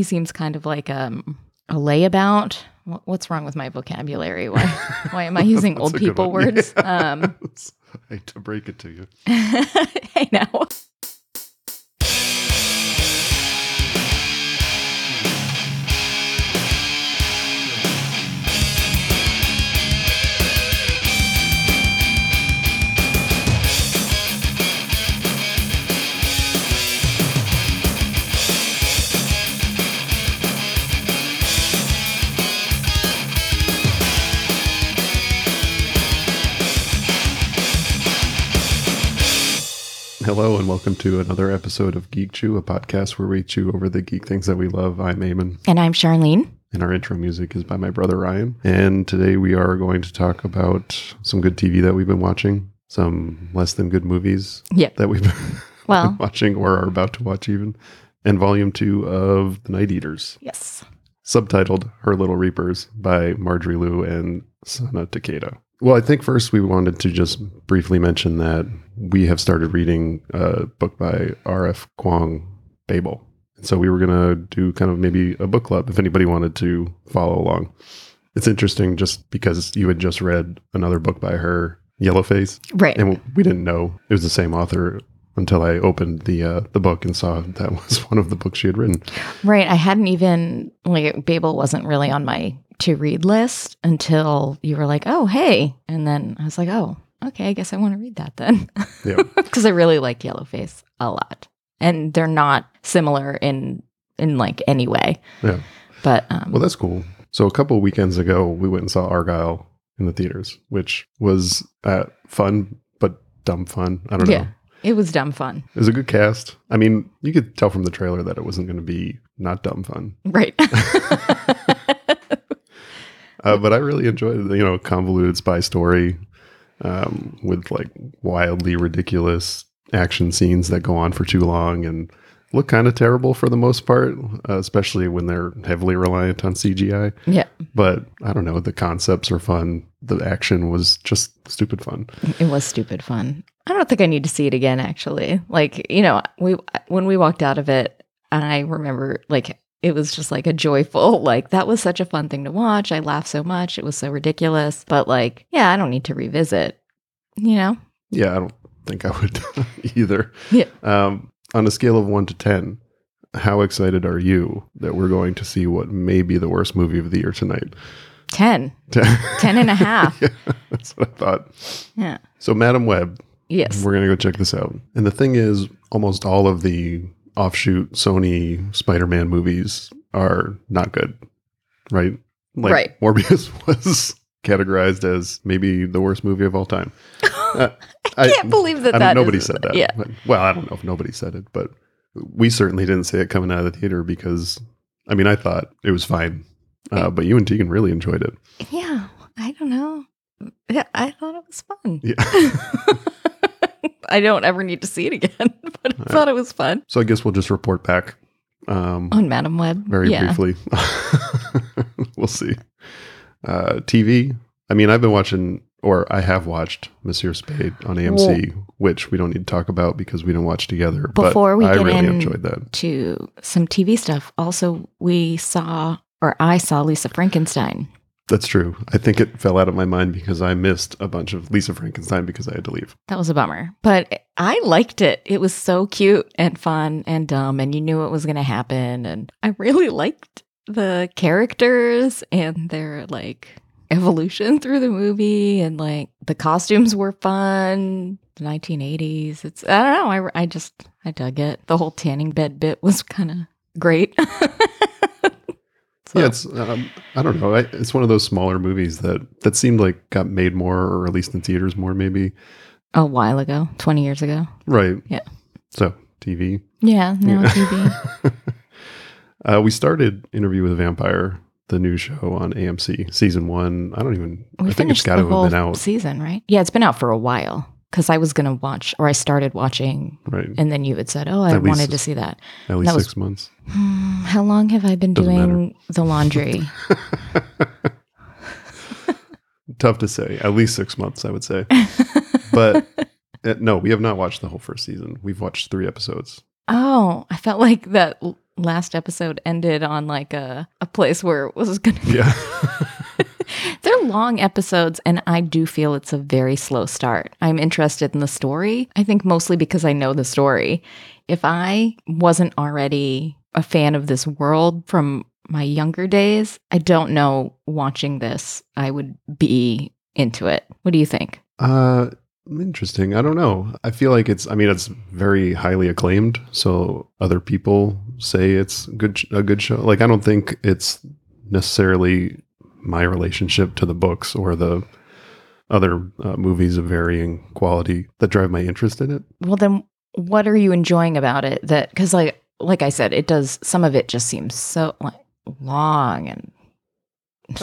he seems kind of like um, a layabout. Wh- What's wrong with my vocabulary? Why, why am I using old people words? Yeah. Um, I hate to break it to you. hey, now. Hello and welcome to another episode of Geek Chew, a podcast where we chew over the geek things that we love. I'm Eamon, And I'm Charlene. and our intro music is by my brother Ryan. And today we are going to talk about some good TV that we've been watching, some less than good movies Yep. that we've been Well, watching or are about to watch even, and volume two of The Night Eaters, yes. subtitled Her Little Reapers by Marjorie Liu and Sana Takeda. Well, I think first we wanted to just briefly mention that we have started reading a book by R.F. Kuang, Babel. And so we were going to do kind of maybe a book club if anybody wanted to follow along. It's interesting just because you had just read another book by her, Yellowface, Right. and we didn't know it was the same author until I opened the uh, the book and saw that was one of the books she had written. Right. I hadn't even, like, Babel wasn't really on my to read list until you were like, oh, hey. And then I was like, oh, okay, I guess I want to read that then. Yeah. Because I really like Yellowface a lot. And they're not similar in, in like any way. Yeah. But, um, Well, that's cool. So a couple of weekends ago, we went and saw Argylle in the theaters, which was uh, fun but dumb fun. I don't know. yeah, know. it was dumb fun. It was a good cast. I mean, you could tell from the trailer that it wasn't going to be not dumb fun. Right. Uh, but I really enjoyed. You know, convoluted spy story um, with like wildly ridiculous action scenes that go on for too long and look kind of terrible for the most part, uh, especially when they're heavily reliant on CGI. yeah. But I don't know. The concepts are fun. The action was just stupid fun. It was stupid fun. I don't think I need to see it again actually. Like, you know, we when we walked out of it, I remember like it was just like a joyful like that was such a fun thing to watch. I laughed so much. It was so ridiculous. But like, yeah, I don't need to revisit. You know? Yeah, I don't think I would either. Yeah. Um, on a scale of one to 10, how excited are you that we're going to see what may be the worst movie of the year tonight? 10. 10 and a half. yeah, that's what I thought. Yeah. So, Madame Web, Yes. we're going to go check this out. And the thing is, almost all of the offshoot Sony Spider Man movies are not good, right? Like, Right. Morbius was categorized as maybe the worst movie of all time. Uh, I can't believe that I that nobody said that. Yeah. well, I don't know if nobody said it, but we certainly didn't say it coming out of the theater because, I mean, I thought it was fine, uh, but you and Tegan really enjoyed it. Yeah. I don't know. Yeah, I thought it was fun. Yeah. I don't ever need to see it again, but I thought it was fun. so I guess we'll just report back um, On Madame Web. very yeah. briefly. we'll see. Uh, TV. I mean, I've been watching, or I have watched Monsieur Spade on AMC, which we don't need to talk about because we didn't watch together. Before but we I get really enjoyed that. to some TV stuff. Also, we saw, or I saw Lisa Frankenstein. That's true. I think it fell out of my mind because I missed a bunch of Lisa Frankenstein because I had to leave. That was a bummer, but I liked it. It was so cute and fun and dumb, and you knew it was going to happen. And I really liked the characters and their like evolution through the movie, and like the costumes were fun. The 1980s. It's I don't know. I I just I dug it. The whole tanning bed bit was kind of great. So- Yeah, it's um, I don't know. I, it's one of those smaller movies that that seemed like got made more or released in theaters more, maybe. a while ago, 20 years ago. Right. Yeah. So TV. Yeah, no Yeah. TV. uh, we started Interview with a Vampire, the new show on AMC, season one. I don't even. We I think it's got to have been out. season, right? Yeah, it's been out for a while because I was going to watch, or I started watching, Right. and then you had said, "Oh, I At least- wanted to see that." At least that was- six months. Hmm, how long have I been Doesn't doing the laundry? Tough to say. At least six months, I would say. But uh, no, we have not watched the whole first season. We've watched three episodes. oh, I felt like that last episode ended on like a, a place where it was going to Yeah. Long episodes, and I do feel it's a very slow start. I'm interested in the story. I think mostly because I know the story. If I wasn't already a fan of this world from my younger days, I don't know watching this, I would be into it. What do you think? Uh, interesting. I don't know. I feel like it's. I mean, it's very highly acclaimed. So other people say it's good, a good show. Like I don't think it's necessarily my relationship to the books or the other uh, movies of varying quality that drive my interest in it. Well, then what are you enjoying about it? That because like like I said, it does some of it just seems so like long and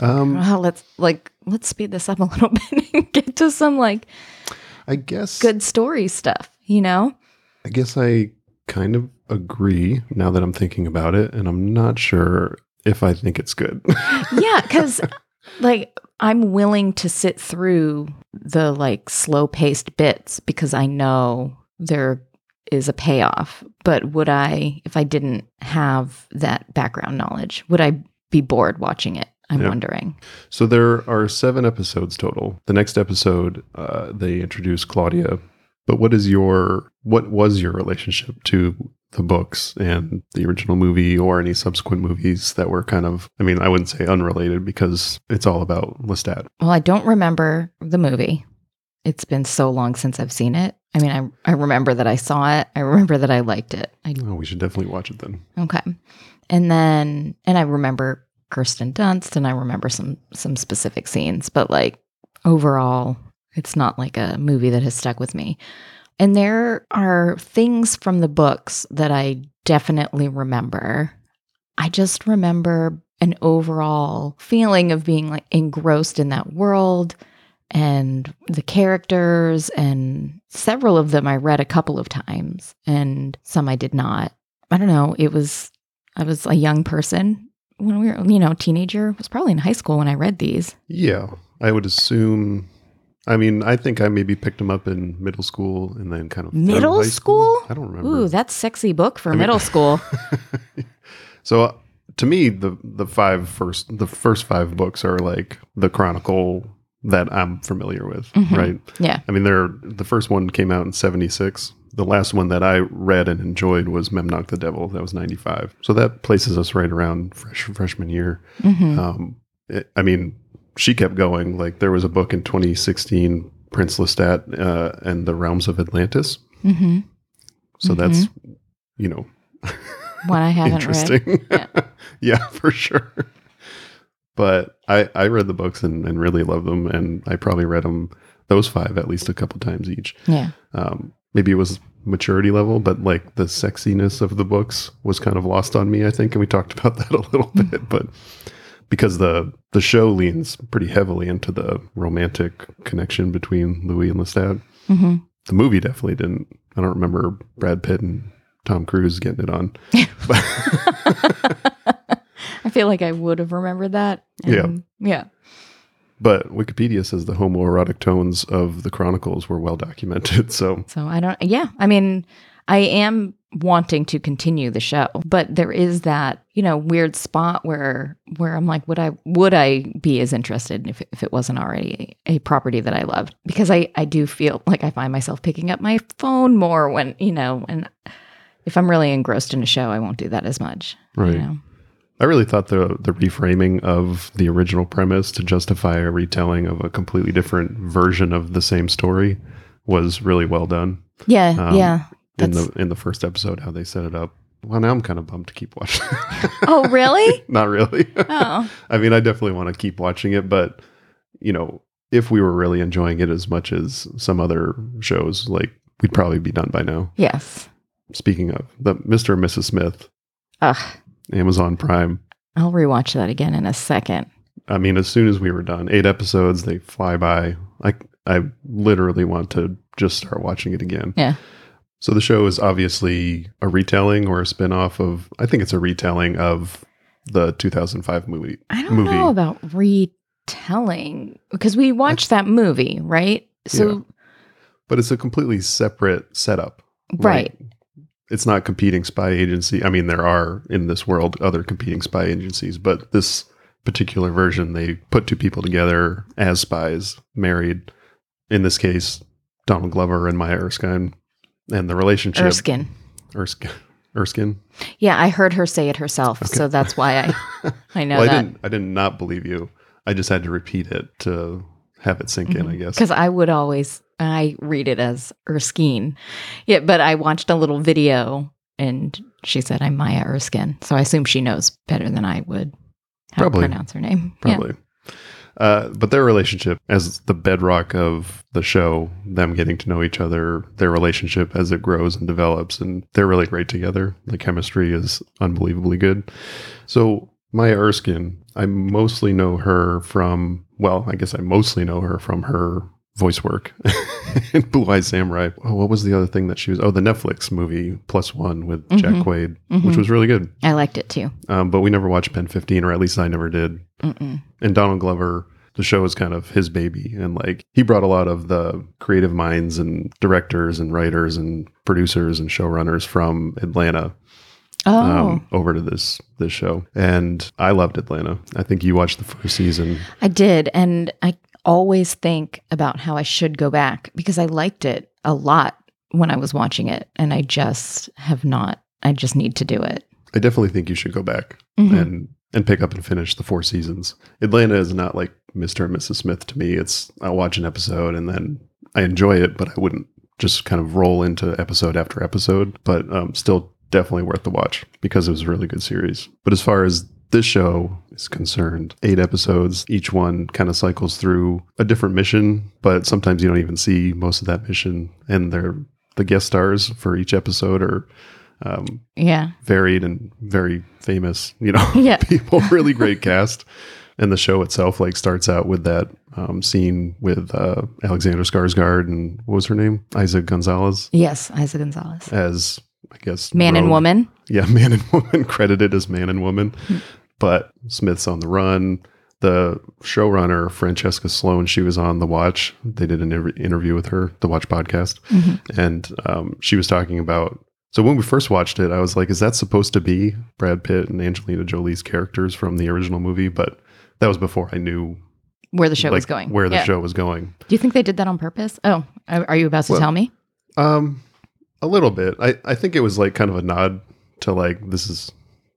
Um, well, let's like let's speed this up a little bit and get to some like I guess. good story stuff. You know? I guess I kind of agree now that I'm thinking about it, and I'm not sure if I think it's good. yeah, because like I'm willing to sit through the like slow paced bits because I know there is a payoff. But would I, if I didn't have that background knowledge, would I be bored watching it? I'm Yeah. wondering. So there are seven episodes total. The next episode, uh, they introduce Claudia. But what is your what was your relationship to the books and the original movie or any subsequent movies that were kind of I mean, I wouldn't say unrelated because it's all about Lestat. Well, I don't remember the movie. It's been so long since I've seen it. I mean, I, I remember that I saw it. I remember that I liked it. I, Oh, we should definitely watch it then. okay. And then, and I remember Kirsten Dunst and I remember some, some specific scenes, but like overall, it's not like a movie that has stuck with me. And there are things from the books that I definitely remember. I just remember an overall feeling of being like engrossed in that world and the characters and several of them I read a couple of times and some I did not. I don't know, it was I was a young person when we were, you know, teenager. I was probably in high school when I read these. Yeah, I would assume. I mean, I think I maybe picked them up in middle school and then kind of Middle high school? I don't remember. Ooh, that's sexy book for I mean- middle school. so uh, to me, the the five first the first five books are like the chronicle that I'm familiar with, Mhm. right? Yeah. I mean, they're the first one came out in '76. The last one that I read and enjoyed was Memnoch the Devil. That was '95. So that places us right around fresh, freshman year. hmm Um, it, I mean, she kept going. Like there was a book in 2016, Prince Lestat uh, and the Realms of Atlantis. hmm So that's you know One I haven't read. interesting. Yeah. Yeah. for sure. But I I read the books and, and really love them, and I probably read them those five at least a couple times each. Yeah. Um, maybe it was maturity level, but like the sexiness of the books was kind of lost on me. I think, and we talked about that a little Mm. bit, but because the the show leans pretty heavily into the romantic connection between Louis and Lestat, hmm the movie definitely didn't. I don't remember Brad Pitt and Tom Cruise getting it on. I feel like I would have remembered that. Yeah. Yeah. But Wikipedia says the homoerotic tones of the chronicles were well documented. So So I don't, yeah. I mean, I am wanting to continue the show, but there is that, you know, weird spot where, where I'm like, would I, would I be as interested if, if it wasn't already a property that I loved? Because I, I do feel like I find myself picking up my phone more when, you know, and if I'm really engrossed in a show, I won't do that as much. you Right. know? I really thought the the reframing of the original premise to justify a retelling of a completely different version of the same story was really well done. Yeah. Um, yeah. In That's, the in the first episode, how they set it up. Well, now I'm kind of bummed to keep watching. oh, really? Not really. Oh, I mean, I definitely want to keep watching it, but you know, if we were really enjoying it as much as some other shows, like we'd probably be done by now. yes. Speaking of the Mr. and Mrs. Smith, Ugh. Amazon Prime. I'll rewatch that again in a second. I mean, as soon as we were done, eight episodes, they fly by. I I literally want to just start watching it again. Yeah. So the show is obviously a retelling or a spin-off of I think it's a retelling of the 2005 movie. I don't movie. know about retelling because we watched that movie, right? So, But it's a completely separate setup. right. it's not competing spy agency. I mean, there are in this world other competing spy agencies, but this particular version, they put two people together as spies, married. In this case, Donald Glover and Maya Erskine, and the relationship Erskine. Erskine. Erskine. Yeah, I heard her say it herself, Okay. so that's why I I know well, I didn't. I did not believe you. I just had to repeat it to have it sink in. Mm-hmm. I guess. Because I would always I read it as Erskine. Yeah, but I watched a little video and she said I'm Maya Erskine. So I assume she knows better than I would how Probably. to pronounce her name. Yeah. Uh, but their relationship as the bedrock of the show, them getting to know each other, their relationship as it grows and develops, and they're really great together. The chemistry is unbelievably good. So Maya Erskine, I mostly know her from, well, I guess I mostly know her from her voice work Blue Eye Samurai. Oh, what was the other thing that she was? Oh, the Netflix movie Plus One with Jack Mhm. Quaid, which Mhm. was really good. I liked it too. Um, but we never watched Pen 15, or at least I never did Mm-mm. and Donald Glover, the show is kind of his baby, and like he brought a lot of the creative minds and directors and writers and producers and showrunners from Atlanta Oh, um, over to this this show, and I loved Atlanta. I think you watched the first season. I did. And I always think about how I should go back because I liked it a lot when I was watching it. And I just have not, I just need to do it. I definitely think you should go back Mhm. and and pick up and finish the four seasons. Atlanta is not like Mr. and Mrs. Smith to me. It's I'll watch an episode and then I enjoy it, but I wouldn't just kind of roll into episode after episode. But um, still, definitely worth the watch because it was a really good series. But as far as this show is concerned, eight episodes, each one kind of cycles through a different mission, but sometimes you don't even see most of that mission, and they're the guest stars for each episode are um, Yeah. varied and very famous, you know, Yeah. people, really great cast. And the show itself like starts out with that um, scene with uh, Alexander Skarsgård and what was her name? Isaac Gonzalez Yes. Eiza Gonzalez. as I guess Man and woman. Yeah, man and woman credited as man and woman. But Smith's on the run. The showrunner Francesca Sloane, she was on The Watch. They did an interview with her, The Watch podcast Mhm. and um, she was talking about so when we first watched it i was like is that supposed to be brad pitt and angelina jolie's characters from the original movie but that was before i knew Where the show was going. where the Yeah. show was going Do you think they did that on purpose? Oh, are are you about to Well- tell me? um a little bit i i think it was like kind of a nod to like this is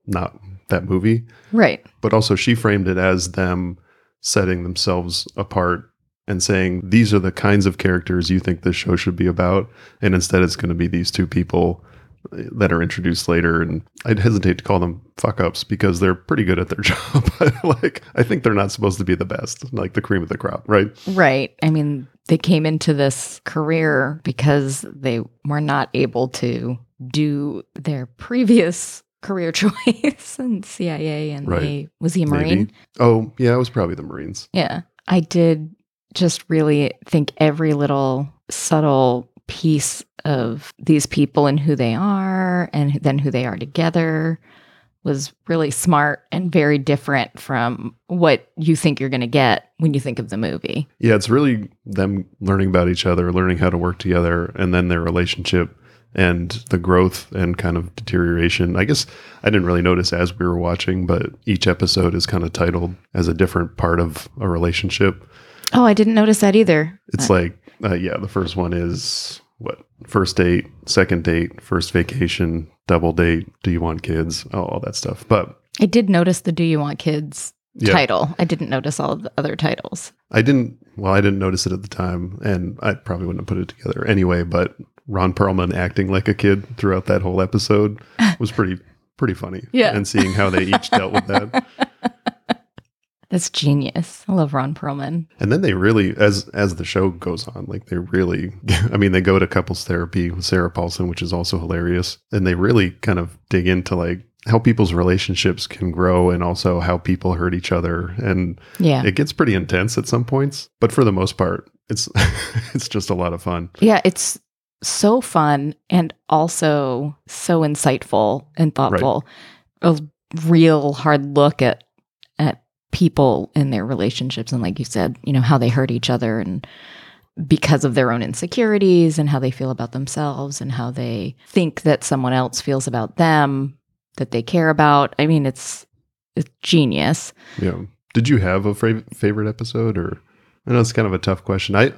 not that movie Right. but also she framed it as them setting themselves apart and saying these are the kinds of characters you think this show should be about and instead it's going to be these two people uh, that are introduced later and i'd hesitate to call them fuck ups because they're pretty good at their job like i think they're not supposed to be the best like the cream of the crop right Right. I mean, they came into this career because they were not able to do their previous career choice and CIA and Right. they was he a Marine? Maybe. oh yeah it was probably the marines Yeah. I did just really think every little subtle piece of these people and who they are and then who they are together was really smart and very different from what you think you're going to get when you think of the movie. Yeah, it's really them learning about each other, learning how to work together, and then their relationship and the growth and kind of deterioration. I guess I didn't really notice as we were watching, but each episode is kind of titled as a different part of a relationship. Oh, I didn't notice that either. It's like, uh, yeah, the first one is what? First date, second date, first vacation, double date, do you want kids? Oh, all that stuff. But I did notice the Do You Want Kids yeah, title. I didn't notice all of the other titles. I didn't. Well, I didn't notice it at the time, and I probably wouldn't have put it together anyway. But Ron Perlman acting like a kid throughout that whole episode was pretty pretty funny. Yeah. and seeing how they each dealt with that, That's genius. I love Ron Perlman. and then they really, as as the show goes on, like they really. I mean, they go to couples therapy with Sarah Paulson, which is also hilarious, and they really kind of dig into like how people's relationships can grow and also how people hurt each other and Yeah. it gets pretty intense at some points but for the most part it's it's just a lot of fun Yeah, it's so fun and also so insightful and thoughtful. A real hard look at at people and their relationships and like you said, you know, how they hurt each other and because of their own insecurities and how they feel about themselves and how they think that someone else feels about them that they care about. I mean, it's it's genius. Yeah. Did you have a fav- favorite episode, or I know it's kind of a tough question. I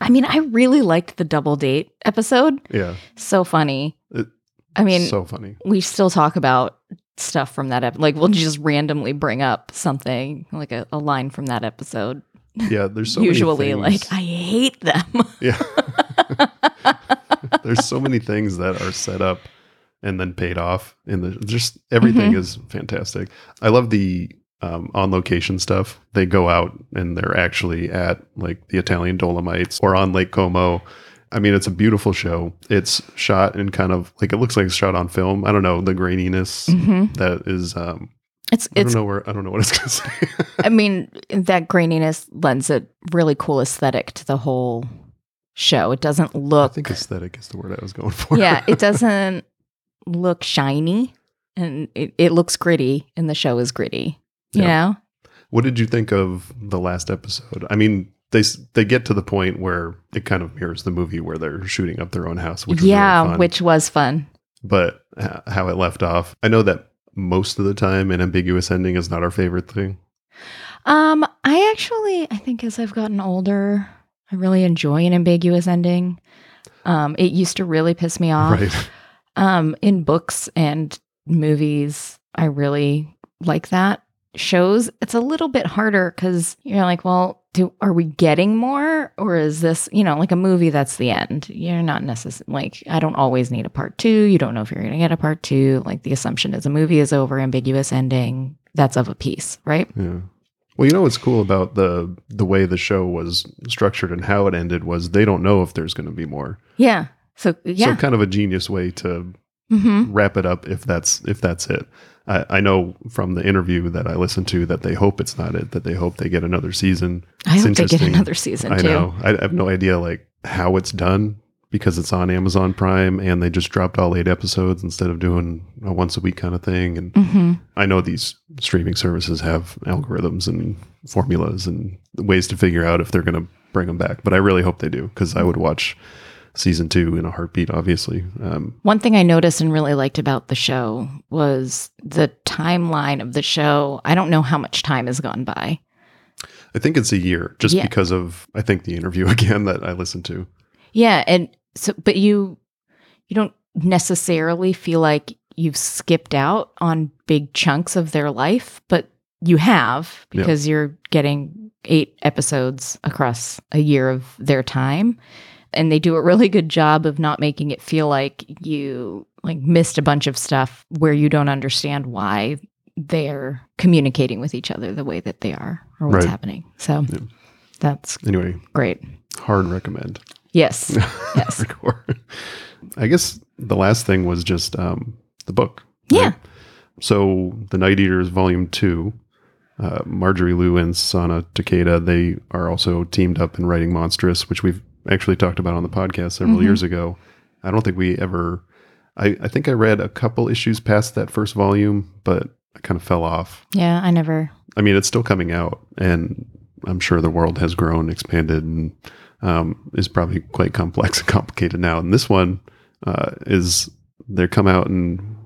I mean, I really liked the double date episode. yeah, So funny. It- I mean, so funny. we still talk about stuff from that episode. Like, we'll just randomly bring up something, like a, a line from that episode. Yeah, there's so Usually, like, I hate them. yeah. there's so many things that are set up and then paid off And the just everything Mm-hmm. is fantastic. I love the um, on location stuff. They go out and they're actually at like the Italian Dolomites or on Lake Como. I mean, it's a beautiful show. It's shot in kind of like it looks like it's shot on film. I don't know the graininess Mhm. that is. Um, It's, I it's, don't know where I don't know what it's gonna say. I mean, that graininess lends a really cool aesthetic to the whole show. It doesn't look. I think aesthetic is the word I was going for. yeah, it doesn't look shiny and it, it looks gritty and the show is gritty, you Yeah. know? What did you think of the last episode? I mean, they they get to the point where it kind of mirrors the movie where they're shooting up their own house, which was yeah, really fun. which was fun. but how it left off, I know that most of the time an ambiguous ending is not our favorite thing. Um, I actually, I think as I've gotten older, I really enjoy an ambiguous ending. Um, it used to really piss me off. Right? Um, in books and movies, I really like that. Shows, it's a little bit harder because you're like, well, do are we getting more, or is this, you know, like a movie that's the end? You're not necessarily like, I don't always need a part two. You don't know if you're going to get a part two. Like the assumption is a movie is over, ambiguous ending. That's of a piece, right? Yeah. Well, you know what's cool about the the way the show was structured and how it ended was they don't know if there's going to be more. Yeah. So yeah. So kind of a genius way to hmm wrap it up if that's if that's it. I, I know from the interview that I listened to that they hope it's not it. That they hope they get another season. I hope they get another season I too. know. I have no idea like how it's done because it's on Amazon Prime and they just dropped all eight episodes instead of doing a once a week kind of thing. And hmm I know these streaming services have algorithms and formulas and ways to figure out if they're going to bring them back. But I really hope they do because I would watch season two in a heartbeat. Obviously, um, One thing I noticed and really liked about the show was the timeline of the show. I don't know how much time has gone by. I think it's a year just Yeah. because of I think the interview again that I listened to. Yeah, and so but you you don't necessarily feel like you've skipped out on big chunks of their life, but you have Yeah. because you're getting eight episodes across a year of their time. And they do a really good job of not making it feel like you like missed a bunch of stuff where you don't understand why they're communicating with each other the way that they are or what's Right. happening. So Yeah. that's Anyway, great. hard recommend. Yes. Yes. I guess the last thing was just um, the book. Yeah. So the Night Eaters, Volume Two. Uh, Marjorie Liu and Sana Takeda, they are also teamed up in writing Monstress, which we've actually talked about on the podcast several Mhm. years ago. I don't think we ever. I, I think I read a couple issues past that first volume, but I kind of fell off. Yeah, I never I mean, it's still coming out, and I'm sure the world has grown, expanded, and um, is probably quite complex and complicated now. And this one uh, is they come out in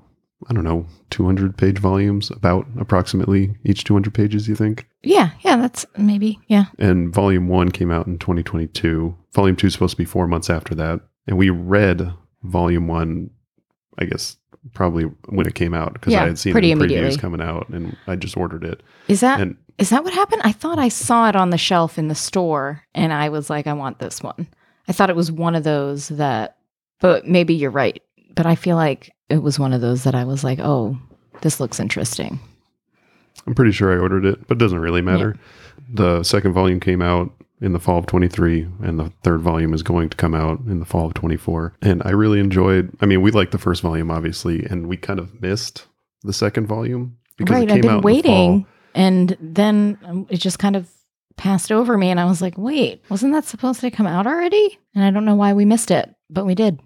I don't know 200 page volumes, about approximately each 200 pages. You think? Yeah, yeah, that's maybe. Yeah. And volume one came out in 2022. Volume two is supposed to be four months after that, and we read volume one. I guess probably when it came out because Yeah, I had seen pretty it in previews coming out, and I just ordered it. Is that And is that what happened? I thought I saw it on the shelf in the store and I was like I want this one. I thought it was one of those that but maybe you're right. But I feel like it was one of those that I was like, "Oh, this looks interesting." I'm pretty sure I ordered it, but it doesn't really matter. The second volume came out in the fall of 23, and the third volume is going to come out in the fall of 24. And I really enjoyed. I mean, we liked the first volume, obviously, and we kind of missed the second volume because right, it came I've been out in the waiting fall. and then um, it just kind of passed over me and I was like, "Wait, wasn't that supposed to come out already?" And I don't know why we missed it, but we did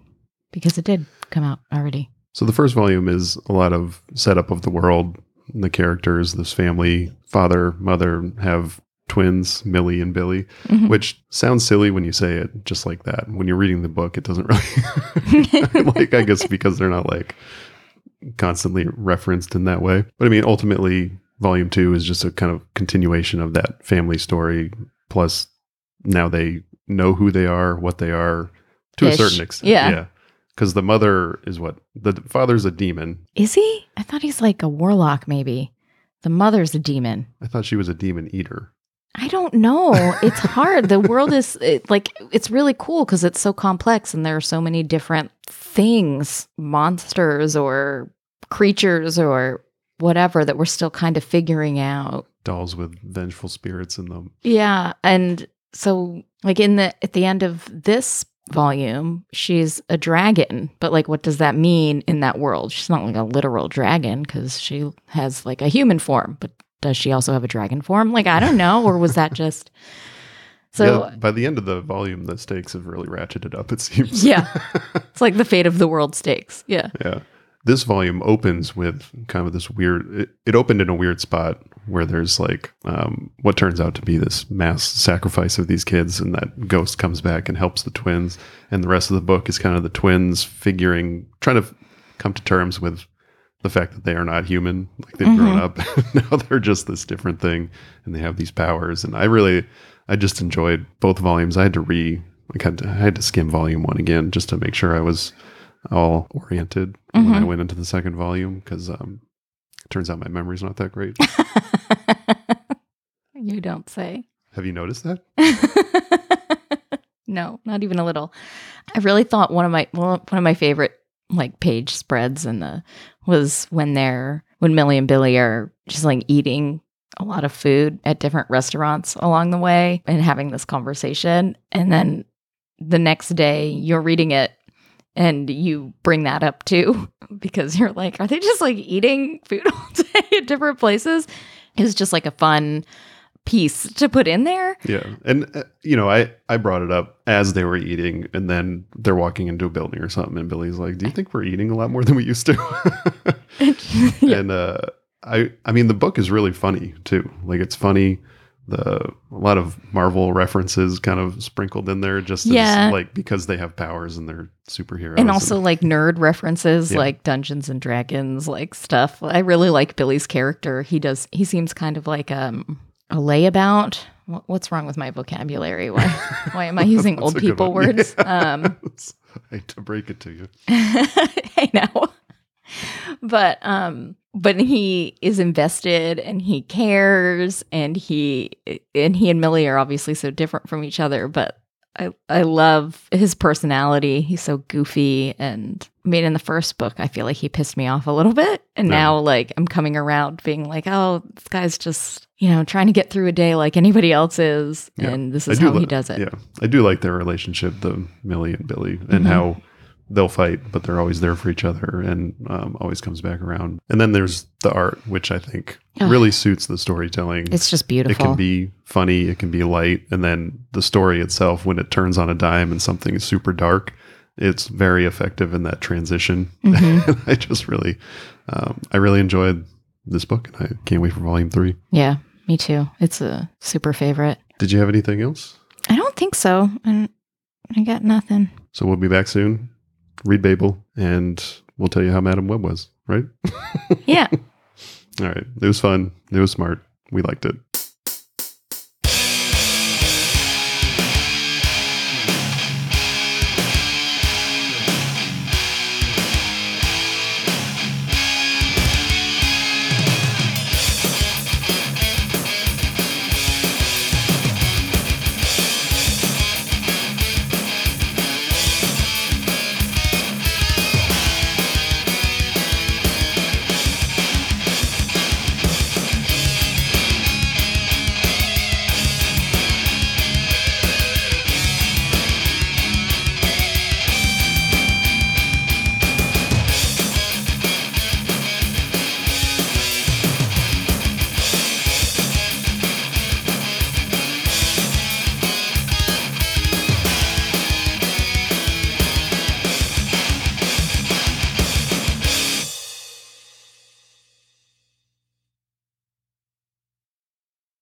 because it did come out already. So the first volume is a lot of setup of the world, and the characters, this family, father, mother have twins, Millie and Billy, Mhm. which sounds silly when you say it just like that. When you're reading the book, it doesn't really like I guess because they're not like constantly referenced in that way. But I mean ultimately volume 2 is just a kind of continuation of that family story plus now they know who they are, what they are to a certain extent. Yeah. Yeah. Cuz the mother is what? The father's a demon. Is he? I thought he's like a warlock, maybe. The mother's a demon. I thought she was a demon eater. I don't know. It's hard. the world is it, like it's really cool because it's so complex and there are so many different things, monsters or creatures or whatever that we're still kind of figuring out. Dolls with vengeful spirits in them. Yeah, and so like in the at the end of this volume, she's a dragon, but like what does that mean in that world? She's not like a literal dragon cuz she has like a human form, but does she also have a dragon form? Like I don't know or was that just So yeah, by the end of the volume, the stakes have really ratcheted up. It seems. Yeah. it's like the fate of the world stakes. Yeah. yeah. This volume opens with kind of this weird. It, it opened in a weird spot where there's like um, what turns out to be this mass sacrifice of these kids, and that ghost comes back and helps the twins. And the rest of the book is kind of the twins figuring, trying to come to terms with the fact that they are not human. Like they've grown up. now they're just this different thing, and they have these powers. And I really, I just enjoyed both volumes. I had to re, like, I had to, I had to skim volume one again just to make sure I was all oriented when I Mhm. went into the second volume because um, it turns out my memory's not that great. you don't say. have you noticed that? no, not even a little. I really thought one of my one of my favorite like page spreads in the was when they're when Millie and Billy are just like eating a lot of food at different restaurants along the way and having this conversation and then the next day you're reading it and you bring that up too because you're like are they just like eating food all day at different places it was just like a fun piece to put in there Yeah, and uh, you know, I I brought it up as they were eating, and then they're walking into a building or something, and Billy's like, "Do you think we're eating a lot more than we used to?" Yeah. And uh, I I mean, the book is really funny too. Like it's funny. The a lot of Marvel references kind of sprinkled in there, just Yeah. as, like because they have powers and they're superheroes, and also like nerd references Yeah. like dungeons and dragons like stuff i really like billy's character he does he seems kind of like um a layabout Wha- what's wrong with my vocabulary why why am i using old people one. words Yeah. um I hate to break it to you. i know but um but he is invested and he cares and he and he and millie are obviously so different from each other but I, I love his personality. He's so goofy. And I mean, in the first book, I feel like he pissed me off a little bit. And Yeah. now, like, I'm coming around being like, oh, this guy's just, you know, trying to get through a day like anybody else is. Yeah. And this is how he does it. Yeah, I do like their relationship, the Millie and Billy, and Mhm. how they'll fight, but they're always there for each other, and um, always comes back around. And then there's the art, which I think Ugh. really suits the storytelling. It's just beautiful. it can be funny, it can be light, and then the story itself, when it turns on a dime and something is super dark, it's very effective in that transition. Mhm. I just really, um, I really enjoyed this book, and I can't wait for volume three. yeah, me too. It's a super favorite. Did you have anything else? I don't think so. And I got nothing. So we'll be back soon. Read Babel, and we'll tell you how Madame Web was, right? Yeah. All right. It was fun. It was smart. We liked it.